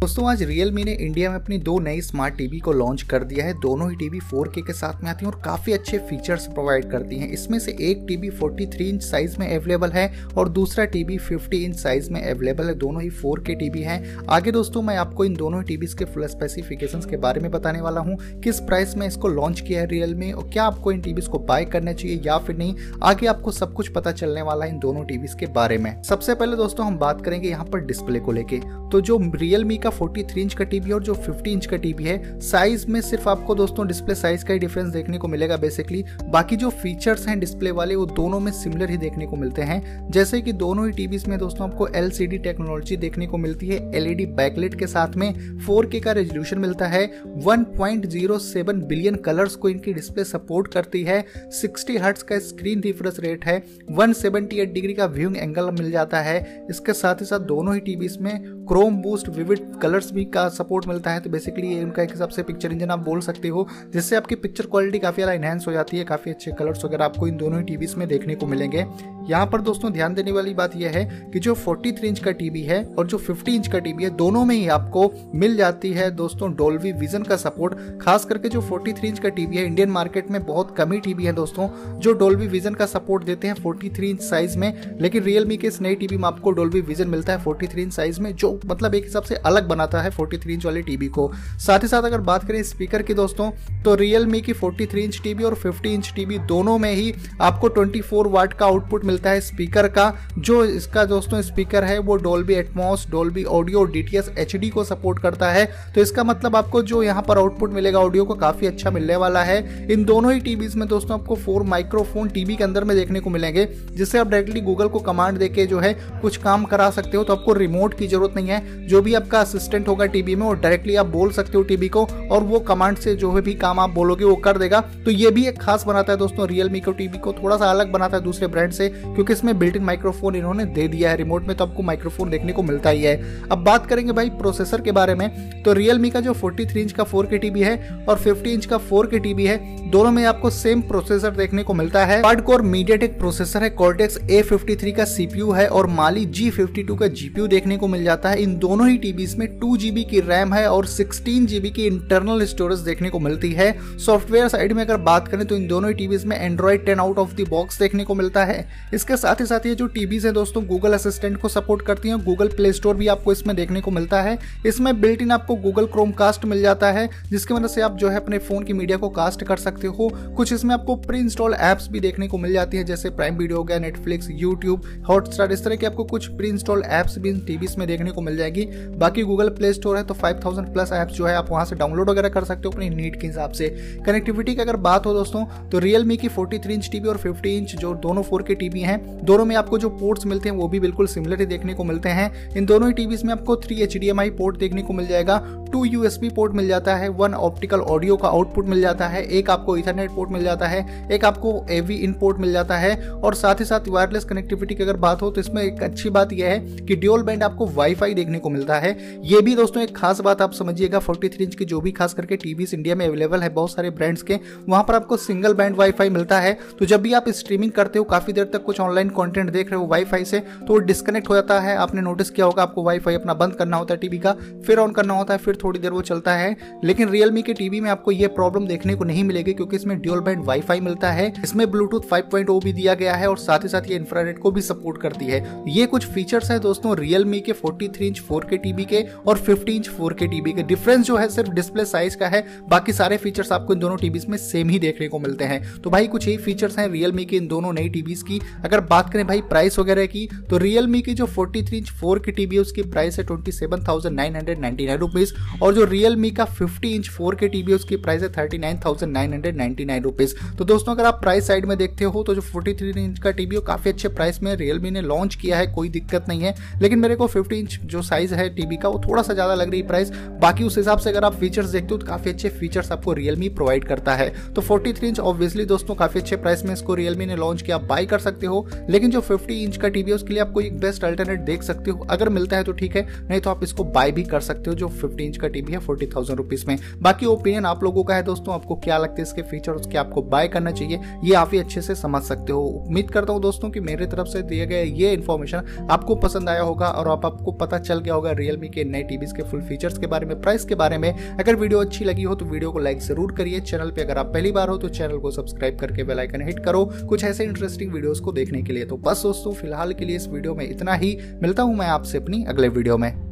दोस्तों, आज Realme ने इंडिया में अपनी दो नई स्मार्ट टीवी को लॉन्च कर दिया है। दोनों ही टीवी 4K के साथ में आती हैं और काफ़ी अच्छे फीचर्स प्रोवाइड करती हैं। इसमें से एक टीवी 43 इंच साइज़ में अवेलेबल है और दूसरा टीवी 50 इंच साइज़ में अवेलेबल है। दोनों ही 4K टीवी हैं। आगे दोस्तों, मैं आपको इन दोनों टीवीज के फुल स्पेसिफिकेशन के बारे में बताने वाला हूँ। किस प्राइस में इसको लॉन्च किया है रियल और क्या आपको इन टीवीज को बाय करना चाहिए या फिर नहीं? आगे आपको सब कुछ पता चलने वाला है इन दोनों टीवीज के बारे में। सबसे पहले दोस्तों, हम बात करेंगे यहाँ पर डिस्प्ले को लेके। तो जो रियलमी का 43 इंच का टीवी और जो 50 इंच का टीवी है साइज़ में सिर्फ़ आपको दोस्तों डिस्प्ले साइज़ का ही डिफरेंस देखने को मिलेगा बेसिकली बाकी जो फीचर्स हैं डिस्प्ले वाले, वो दोनों में सिमिलर ही देखने को मिलते हैं। जैसे कि दोनों ही टीवीज में दोस्तों आपको एलसीडी टेक्नोलॉजी देखने को मिलती है एलईडी बैकलेट e के साथ में। फोर का रेजोल्यूशन मिलता है वन बिलियन कलर्स को इनकी डिस्प्ले सपोर्ट करती है। सिक्सटी हर्ट्स का स्क्रीन रिफ्रेश रेट है वन डिग्री का व्यूइंग एंगल मिल जाता है। इसके साथ ही साथ दोनों ही टीवीज में क्रोम बूस्ट विविड कलर्स भी का सपोर्ट मिलता है तो बेसिकली ये उनका एक हिसाब से पिक्चर इंजन आप बोल सकते हो, जिससे आपकी पिक्चर क्वालिटी काफ़ी ज़्यादा इनहेंस हो जाती है, काफ़ी अच्छे कलर्स वगैरह आपको इन दोनों ही टीवीज में देखने को मिलेंगे। यहाँ पर दोस्तों ध्यान देने वाली बात यह है कि जो 43 इंच का टीवी है और जो 50 इंच का टीवी है, दोनों में ही आपको मिल जाती है दोस्तों डोल्वी विजन का सपोर्ट खास करके जो 43 इंच का टीवी है इंडियन मार्केट में बहुत कम ही टीवी है दोस्तों, जो डोल्वी विजन का सपोर्ट देते हैं 43 इंच साइज़ में, लेकिन रियलमी के इस नई टीवी में आपको डोल्वी विजन मिलता है 43 इंच साइज़ में, जो मतलब एक हिसाब से अलग बनाता है 43 इंच वाले टीवी को। साथ ही साथ अगर बात करें स्पीकर की दोस्तों तो रियलमी की 43 इंच टीवी और 50 इंच टीवी दोनों में ही आपको 24 वाट का आउटपुट मिलता है स्पीकर का। जो इसका दोस्तों स्पीकर है, वो Dolby Atmos Dolby audio DTS HD को सपोर्ट करता है। तो इसका मतलब आपको जो यहाँ पर आउटपुट मिलेगा ऑडियो को काफ़ी अच्छा मिलने वाला है। इन दोनों ही टीवीज में दोस्तों आपको फोर माइक्रोफोन टीवी के अंदर में देखने को मिलेंगे, जिससे आप डायरेक्टली गूगल को कमांड देके जो है कुछ काम करा सकते हो तो आपको रिमोट की ज़रूरत नहीं है। जो भी आपका असिस्टेंट होगा टीवी में वो डायरेक्टली आप बोल सकते हो टीवी को और वो कमांड से जो भी काम आप बोलोगे वो कर देगा। तो ये भी एक खास बनाता है दोस्तों रियलमी को टीवी को थोड़ा सा अलग बनाता है दूसरे ब्रांड से, क्योंकि इसमें बिल्ट इन माइक्रोफोन इन्होंने दे दिया है। रिमोट में तो आपको माइक्रोफोन देखने को मिलता ही है। अब बात करेंगे भाई प्रोसेसर के बारे में। तो रियलमी का जो 43 इंच का 4K टीवी है और 50 इंच का 4K टीवी है, दोनों में आपको सेम प्रोसेसर देखने को मिलता है। हार्ड कोर मीडियाटेक प्रोसेसर है कॉर्टेक्स A53 का सीपीयू है और माली G52 का जीपीयू देखने को मिल जाता है। इन दोनों ही टीवीज में टू की रैम है और सिक्सटीन की इंटरनल स्टोरेज देखने को मिलती है। सॉफ्टवेयर साइड में अगर बात करें तो इन दोनों ही टीवीज में Android ten out of the box देखने को मिलता है। इसके साथ ही साथ ये जो टीवीज है दोस्तों गूगल असिस्टेंट को सपोर्ट करती है। गूगल प्ले स्टोर भी आपको इसमें देखने को मिलता है। इसमें बिल्ट इन आपको गूगल क्रोम कास्ट मिल जाता है, जिसकी वजह से आप जो है अपने फ़ोन की मीडिया को कास्ट कर सकते हो। कुछ इसमें आपको प्री इंस्टॉल एप्स भी देखने को मिल जाती है, जैसे प्राइम वीडियो हो गया नेटफ्लिक्स यूट्यूब हॉटस्टार इस तरह की आपको कुछ प्री इंस्टॉल एप्स भी इन टीवीज में देखने को मिल जाएगी। बाकी गूगल प्ले स्टोर है तो 5000 प्लस ऐप्स जो है आप वहाँ से डाउनलोड वगैरह कर सकते हो अपनी नीड के हिसाब से। कनेक्टिविटी की अगर बात हो दोस्तों तो रियलमी की 43 इंच टीवी और 50 इंच जो दोनों फोर के टीवी हैं, दोनों में आपको जो पोर्ट्स मिलते हैं वो भी बिल्कुल सिमिलर ही देखने को मिलते हैं। इन दोनों ही टीवीज में आपको थ्री एच पोर्ट देखने को मिल जाएगा टू यूएसबी पोर्ट मिल जाता है वन ऑप्टिकल ऑडियो का आउटपुट मिल जाता है, एक आपको इथरनेट पोर्ट मिल जाता है, एक आपको एवी इन पोर्ट मिल जाता है, और साथ ही साथ वायरलेस कनेक्टिविटी की अगर बात हो तो इसमें एक अच्छी बात यह है कि ड्यूल बैंड आपको वाईफाई देखने को मिलता है। ये भी दोस्तों एक खास बात आप समझिएगा 43 इंच की जो भी खास करके टीवीज इंडिया में अवेलेबल है, बहुत सारे ब्रांड्स के, वहाँ पर आपको सिंगल बैंड वाईफाई मिलता है। तो जब भी आप स्ट्रीमिंग करते हो, काफ़ी देर तक कुछ ऑनलाइन कॉन्टेंट देख रहे हो वाईफाई से तो वो डिस्कनेक्ट हो जाता है। आपने नोटिस किया होगा, आपको वाईफाई अपना बंद करना होता है टीवी का, फिर ऑन करना होता है, फिर थोड़ी देर वो चलता है। लेकिन रियलमी के टीवी में आपको ये प्रॉब्लम देखने को नहीं मिलेगी, क्योंकि इसमें ड्यूल बैंड वाईफाई मिलता है। इसमें ब्लूटूथ 5.0 भी दिया गया है, और साथ ही साथ ये इंफ्रारेड को भी सपोर्ट करती है। ये कुछ फीचर्स है दोस्तों रियलमी के 43 इंच 4K टीवी के और 50 इंच 4K टीवी के डिफरेंस जो है सिर्फ़ डिस्प्ले साइज़ का है, बाकी सारे फीचर्स आपको इन दोनों टीवीज में सेम ही देखने को मिलते हैं। तो भाई कुछ यही फीचर्स हैं रियलमी के इन दोनों नई टीवीज की। अगर बात करें भाई प्राइस वगैरह की तो रियलमी की जो 43 इंच 4K टीवी है, उसकी प्राइस है twenty seven thousand nine hundred ninety nine rupees और जो रियलमी का 50 इंच 4K टीवी है, उसकी प्राइस है thirty nine thousand nine hundred ninety nine rupees तो दोस्तों, अगर आप प्राइस साइड में देखते हो तो जो 43 इंच का टीवी काफ़ी अच्छे प्राइस में रियलमी ने लॉन्च किया है, कोई दिक्कत नहीं है। लेकिन मेरे को 50 इंच जो साइज़ है टीवी का वो थोड़ा सा ज़्यादा लग रही प्राइस बाकी उस हिसाब से अगर आप फीचर्स देखते हो तो काफ़ी अच्छे फीचर्स आपको रियलमी प्रोवाइड करता है। तो 43 इंच ऑब्वियसली दोस्तों, काफ़ी अच्छे प्राइस में इसको रियलमी ने लॉन्च किया। बाय कर सकते हो, लेकिन जो फिफ्टी इंच का टीवी है, उसके लिए आपको एक बेस्ट अल्टरनेट देख सकते हो। अगर मिलता है तो ठीक है, नहीं तो आप इसको बाय भी कर सकते हो, जो फिफ्टी इंच का टीवी है फोर्टी थाउज़ेंड रुपीज़ में। बाकी ओपिनियन आप लोगों का है दोस्तों, आपको क्या लगता है इसके फीचर उसके आपको बाय करना चाहिए, ये आप ही अच्छे से समझ सकते हो। उम्मीद करता हूँ दोस्तों की मेरी तरफ़ से दिए गए ये इन्फॉर्मेशन आपको पसंद आया होगा और आप आपको पता चल गया होगा रियलमी के नए टीवी के फुल फीचर्स के बारे में प्राइस के बारे में। अगर वीडियो अच्छी लगी हो तो वीडियो को लाइक ज़रूर करिए। चैनल पर अगर आप पहली बार हो तो चैनल को सब्सक्राइब करके बेलाइकन हिट करो। कुछ ऐसे इंटरेस्टिंग वीडियोज़ को देखने के लिए। तो बस दोस्तों, फ़िलहाल के लिए इस वीडियो में इतना ही। मिलता हूँ मैं आपसे अपनी अगले वीडियो में।